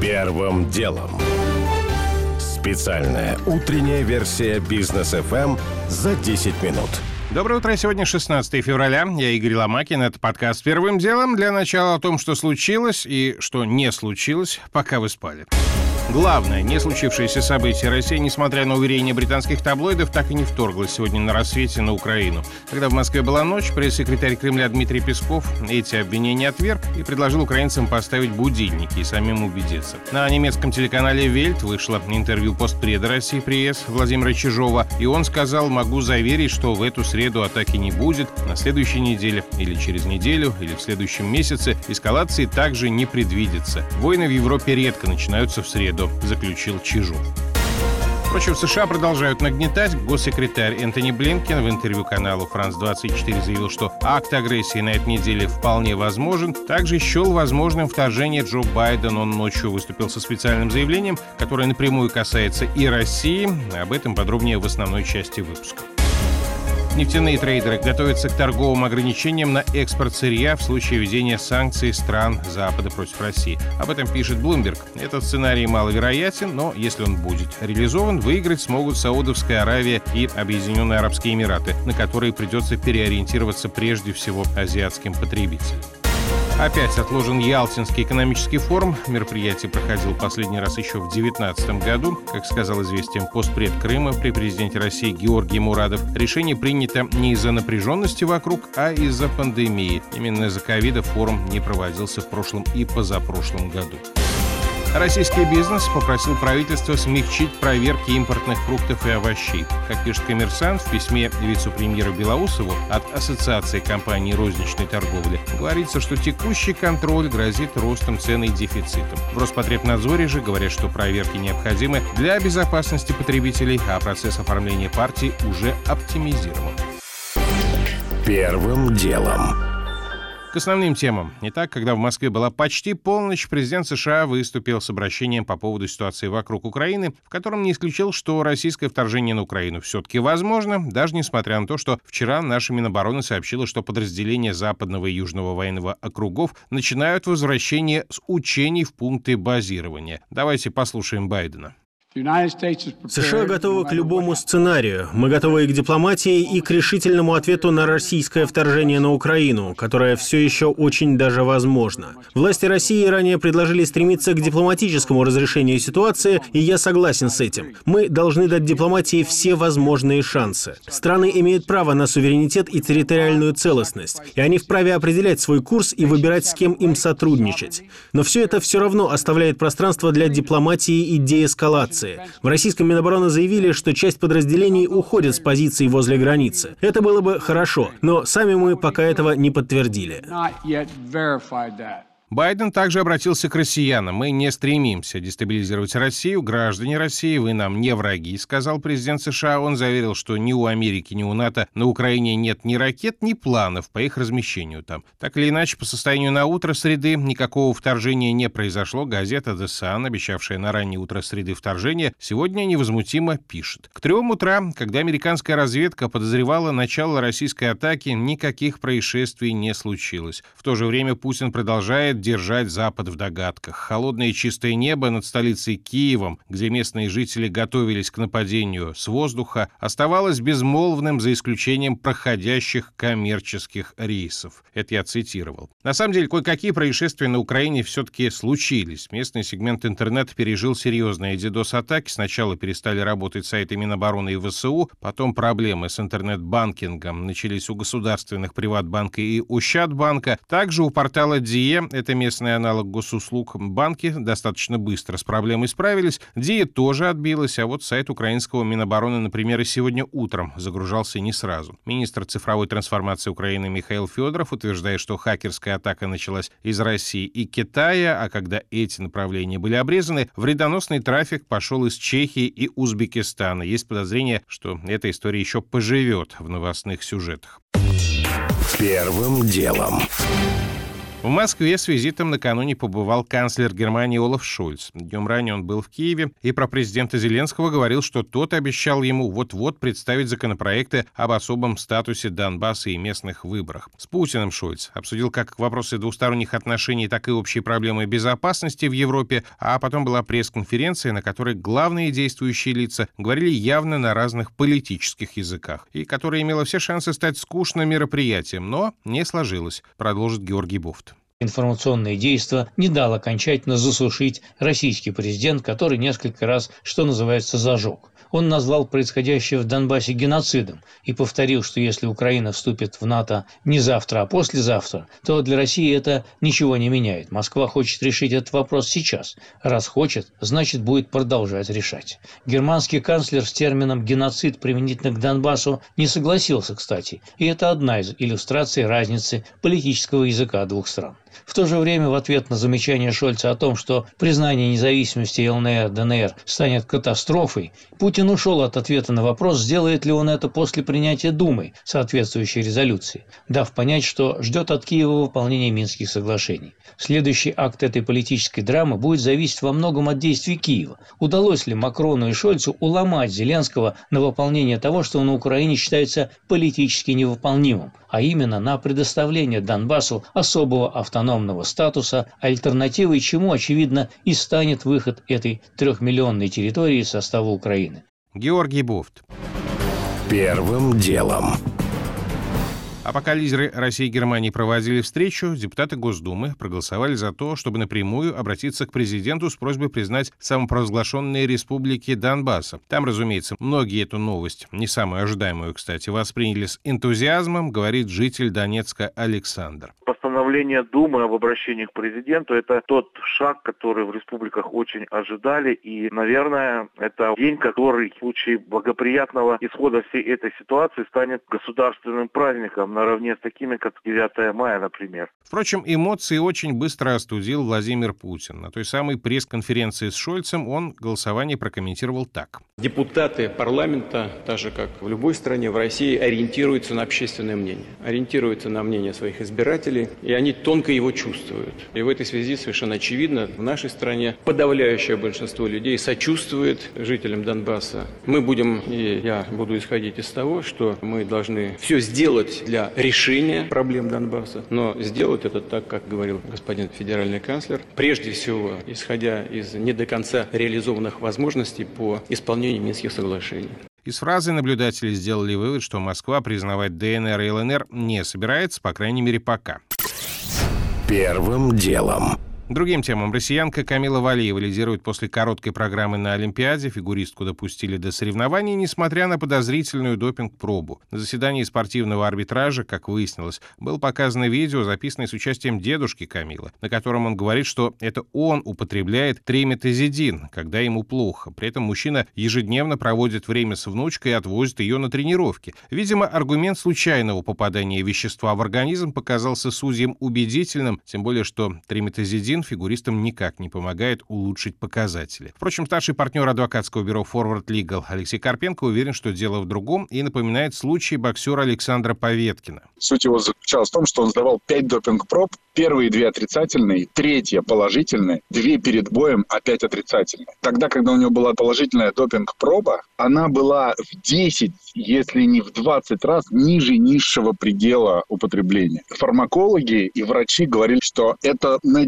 Первым делом. Специальная утренняя версия бизнес FM за 10 минут. Доброе утро. Сегодня 16 февраля. Я Игорь Ломакин. Это подкаст «Первым делом». Для начала о том, что случилось и что не случилось, пока вы спали. Главное, не случившееся событие Россия, несмотря на уверения британских таблоидов, так и не вторглась сегодня на рассвете на Украину. Когда в Москве была ночь, пресс-секретарь Кремля Дмитрий Песков эти обвинения отверг и предложил украинцам поставить будильники и самим убедиться. На немецком телеканале «Вельт» вышло интервью постпреда России при ЕС Владимира Чижова, и он сказал, могу заверить, что в эту среду атаки не будет, на следующей неделе или через неделю или в следующем месяце эскалации также не предвидится. Войны в Европе редко начинаются в среду году, заключил Чижу. Впрочем, в США продолжают нагнетать. Госсекретарь Энтони Блинкен в интервью каналу «Франс-24» заявил, что акт агрессии на этой неделе вполне возможен. Также счел возможным вторжение Джо Байден. Он ночью выступил со специальным заявлением, которое напрямую касается и России. Об этом подробнее в основной части выпуска. Нефтяные трейдеры готовятся к торговым ограничениям на экспорт сырья в случае введения санкций стран Запада против России. Об этом пишет Bloomberg. Этот сценарий маловероятен, но если он будет реализован, выиграть смогут Саудовская Аравия и Объединенные Арабские Эмираты, на которые придется переориентироваться прежде всего азиатским потребителям. Опять отложен Ялтинский экономический форум. Мероприятие проходило последний раз еще в 2019 году. Как сказал известием постпред Крыма при президенте России Георгий Мурадов, решение принято не из-за напряженности вокруг, а из-за пандемии. Именно из-за ковида форум не проводился в прошлом и позапрошлом году. Российский бизнес попросил правительство смягчить проверки импортных фруктов и овощей. Как пишет коммерсант в письме вице-премьеру Белоусову от Ассоциации компаний розничной торговли, говорится, что текущий контроль грозит ростом цен и дефицитом. В Роспотребнадзоре же говорят, что проверки необходимы для безопасности потребителей, а процесс оформления партии уже оптимизирован. Первым делом. К основным темам. Итак, когда в Москве была почти полночь, президент США выступил с обращением по поводу ситуации вокруг Украины, в котором не исключил, что российское вторжение на Украину все-таки возможно, даже несмотря на то, что вчера наша Минобороны сообщила, что подразделения Западного и Южного военного округов начинают возвращение с учений в пункты базирования. Давайте послушаем Байдена. США готовы к любому сценарию. Мы готовы и к дипломатии, и к решительному ответу на российское вторжение на Украину, которое все еще очень даже возможно. Власти России ранее предложили стремиться к дипломатическому разрешению ситуации, и я согласен с этим. Мы должны дать дипломатии все возможные шансы. Страны имеют право на суверенитет и территориальную целостность, и они вправе определять свой курс и выбирать, с кем им сотрудничать. Но все это все равно оставляет пространство для дипломатии и деэскалации операции. В российском Минобороны заявили, что часть подразделений уходит с позиций возле границы. Это было бы хорошо, но сами мы пока этого не подтвердили. Байден также обратился к россиянам. «Мы не стремимся дестабилизировать Россию. Граждане России, вы нам не враги», — сказал президент США. Он заверил, что ни у Америки, ни у НАТО на Украине нет ни ракет, ни планов по их размещению там. Так или иначе, по состоянию на утро среды никакого вторжения не произошло. Газета The Sun, обещавшая на раннее утро среды вторжения, сегодня невозмутимо пишет. К трем утра, когда американская разведка подозревала начало российской атаки, никаких происшествий не случилось. В то же время Путин продолжает держать Запад в догадках. Холодное чистое небо над столицей Киевом, где местные жители готовились к нападению с воздуха, оставалось безмолвным за исключением проходящих коммерческих рейсов. Это я цитировал. На самом деле, кое-какие происшествия на Украине все-таки случились. Местный сегмент интернета пережил серьезные DDoS-атаки. Сначала перестали работать сайты Минобороны и ВСУ, потом проблемы с интернет-банкингом начались у государственных Приватбанка и Ущадбанка. Также у портала DIE, это это местный аналог госуслуг, банки достаточно быстро с проблемой справились. Дия тоже отбилась, а вот сайт украинского Минобороны, например, и сегодня утром загружался не сразу. Министр цифровой трансформации Украины Михаил Федоров утверждает, что хакерская атака началась из России и Китая, а когда эти направления были обрезаны, вредоносный трафик пошел из Чехии и Узбекистана. Есть подозрение, что эта история еще поживет в новостных сюжетах. Первым делом. В Москве с визитом накануне побывал канцлер Германии Олаф Шульц. Днем ранее он был в Киеве и про президента Зеленского говорил, что тот обещал ему вот-вот представить законопроекты об особом статусе Донбасса и местных выборах. С Путиным Шульц обсудил как вопросы двусторонних отношений, так и общие проблемы безопасности в Европе, а потом была пресс-конференция, на которой главные действующие лица говорили явно на разных политических языках, и которая имела все шансы стать скучным мероприятием, но не сложилось, продолжит Георгий Буфт информационное действие не дал окончательно засушить российский президент, который несколько раз, что называется, зажег. Он назвал происходящее в Донбассе геноцидом и повторил, что если Украина вступит в НАТО не завтра, а послезавтра, то для России это ничего не меняет. Москва хочет решить этот вопрос сейчас. Раз хочет, значит будет продолжать решать. Германский канцлер с термином «геноцид» применительно к Донбассу не согласился, кстати. И это одна из иллюстраций разницы политического языка двух стран. В то же время в ответ на замечание Шольца о том, что признание независимости ЛНР, ДНР станет катастрофой, Путин ушел от ответа на вопрос, сделает ли он это после принятия Думой соответствующей резолюции, дав понять, что ждет от Киева выполнения Минских соглашений. Следующий акт этой политической драмы будет зависеть во многом от действий Киева. Удалось ли Макрону и Шольцу уломать Зеленского на выполнение того, что на Украине считается политически невыполнимым, а именно на предоставление Донбассу особого автономного статуса, альтернативой чему, очевидно, и станет выход этой трехмиллионной территории из состава Украины. Георгий Буфт. Первым делом. А пока лидеры России и Германии проводили встречу, депутаты Госдумы проголосовали за то, чтобы напрямую обратиться к президенту с просьбой признать самопровозглашенные республики Донбасса. Там, разумеется, многие эту новость, не самую ожидаемую, кстати, восприняли с энтузиазмом, говорит житель Донецка Александр постановление Думы об обращении к президенту – это тот шаг, который в республиках очень ожидали. И, наверное, это день, который в случае благоприятного исхода всей этой ситуации станет государственным праздником наравне с такими, как 9 мая, например. Впрочем, эмоции очень быстро остудил Владимир Путин. На той самой пресс-конференции с Шольцем он голосование прокомментировал так. Депутаты парламента, так же как в любой стране, в России, ориентируются на общественное мнение, ориентируются на мнение своих избирателей, и они тонко его чувствуют. И в этой связи совершенно очевидно, в нашей стране подавляющее большинство людей сочувствует жителям Донбасса. Мы будем, и я буду исходить из того, что мы должны все сделать для решения проблем Донбасса, но сделать это так, как говорил господин федеральный канцлер, прежде всего, исходя из не до конца реализованных возможностей по исполнению Минских соглашений. Из фразы наблюдатели сделали вывод, что Москва признавать ДНР и ЛНР не собирается, по крайней мере, пока. Первым делом. Другим темам. Россиянка Камила Валиева лидирует после короткой программы на Олимпиаде. Фигуристку допустили до соревнований, несмотря на подозрительную допинг-пробу. На заседании спортивного арбитража, как выяснилось, было показано видео, записанное с участием дедушки Камила, на котором он говорит, что это он употребляет триметазидин, когда ему плохо. При этом мужчина ежедневно проводит время с внучкой и отвозит ее на тренировки. Видимо, аргумент случайного попадания вещества в организм показался судьям убедительным, тем более, что триметазидин один фигуристам никак не помогает улучшить показатели. Впрочем, старший партнер адвокатского бюро Forward Legal Алексей Карпенко уверен, что дело в другом и напоминает случай боксера Александра Поветкина. Суть его заключалась в том, что он сдавал пять допинг-проб, первые две отрицательные, третья положительная, две перед боем опять отрицательные. Тогда, когда у него была положительная допинг-проба, она была в 10, если не в 20 раз ниже низшего предела употребления. Фармакологи и врачи говорили, что это на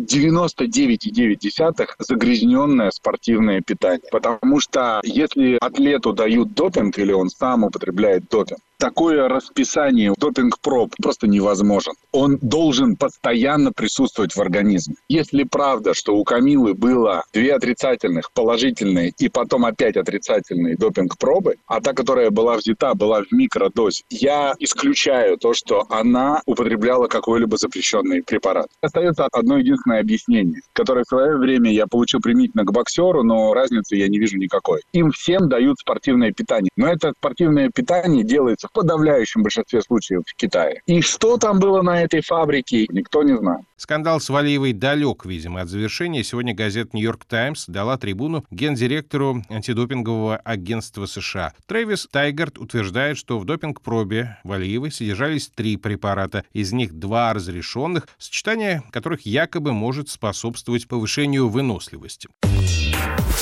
99,9 загрязненное спортивное питание. Потому что если атлету дают допинг или он сам употребляет допинг, такое расписание допинг-проб просто невозможен. Он должен постоянно присутствовать в организме. Если правда, что у Камилы было две отрицательных, положительные и потом опять отрицательные допинг-пробы, а та, которая была взята, была в микродозе, я исключаю то, что она употребляла какой-либо запрещенный препарат. Остается одно единственное объяснение, которое в свое время я получил применительно к боксеру, но разницы я не вижу никакой. Им всем дают спортивное питание. Но это спортивное питание делается в подавляющем большинстве случаев в Китае. И что там было на этой фабрике, никто не знает. Скандал с Валиевой далек, видимо, от завершения. Сегодня газета «Нью-Йорк Таймс» дала трибуну гендиректору антидопингового агентства США. Трэвис Тайгард утверждает, что в допинг-пробе Валиевой содержались три препарата, из них два разрешенных, сочетание которых якобы может способствовать повышению выносливости.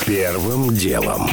Первым делом.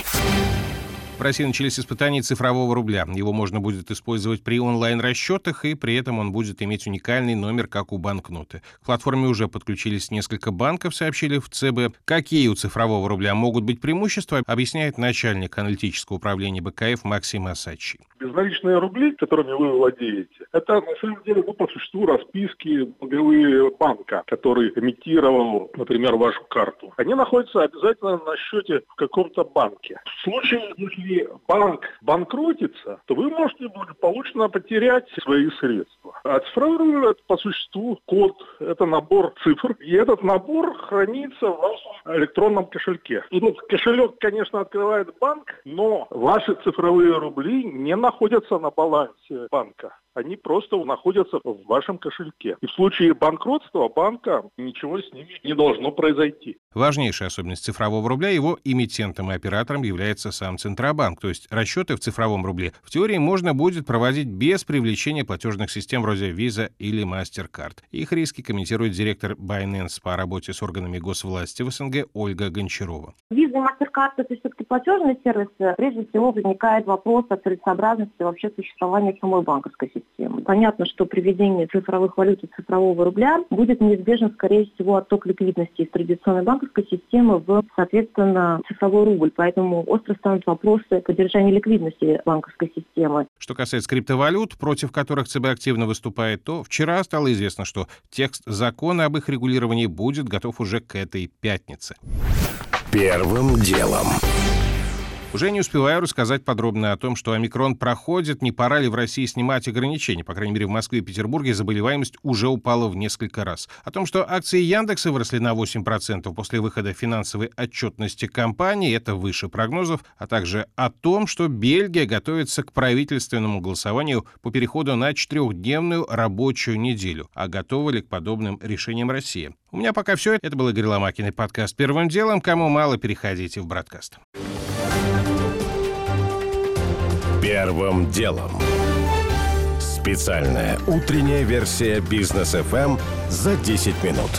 В России начались испытания цифрового рубля. Его можно будет использовать при онлайн-расчетах, и при этом он будет иметь уникальный номер, как у банкноты. К платформе уже подключились несколько банков, сообщили в ЦБ. Какие у цифрового рубля могут быть преимущества, объясняет начальник аналитического управления БКФ Максим Асачи. Безналичные рубли, которыми вы владеете, это на самом деле ну, по существу расписки долговые банка, который имитировал, например, вашу карту. Они находятся обязательно на счете в каком-то банке. В случае, если если банк банкротится, то вы можете благополучно потерять свои средства. А цифровой это по существу код, это набор цифр, и этот набор хранится в вашем электронном кошельке. Ну, кошелек, конечно, открывает банк, но ваши цифровые рубли не находятся на балансе банка они просто находятся в вашем кошельке. И в случае банкротства банка ничего с ними не должно произойти. Важнейшая особенность цифрового рубля, его эмитентом и оператором является сам Центробанк. То есть расчеты в цифровом рубле в теории можно будет проводить без привлечения платежных систем вроде Visa или MasterCard. Их риски комментирует директор Binance по работе с органами госвласти в СНГ Ольга Гончарова. Visa и MasterCard — это все-таки платежные сервисы. Прежде всего возникает вопрос о целесообразности вообще существования самой банковской системы систему. Понятно, что при введении цифровых валют и цифрового рубля будет неизбежен, скорее всего, отток ликвидности из традиционной банковской системы в, соответственно, цифровой рубль. Поэтому остро станут вопросы поддержания ликвидности банковской системы. Что касается криптовалют, против которых ЦБ активно выступает, то вчера стало известно, что текст закона об их регулировании будет готов уже к этой пятнице. Первым делом. Уже не успеваю рассказать подробно о том, что омикрон проходит, не пора ли в России снимать ограничения. По крайней мере, в Москве и Петербурге заболеваемость уже упала в несколько раз. О том, что акции Яндекса выросли на 8% после выхода финансовой отчетности компании, это выше прогнозов, а также о том, что Бельгия готовится к правительственному голосованию по переходу на четырехдневную рабочую неделю. А готова ли к подобным решениям Россия? У меня пока все. Это был Игорь Ломакин и подкаст «Первым делом». Кому мало, переходите в «Браткаст». Первым делом. Специальная утренняя версия бизнес FM за 10 минут.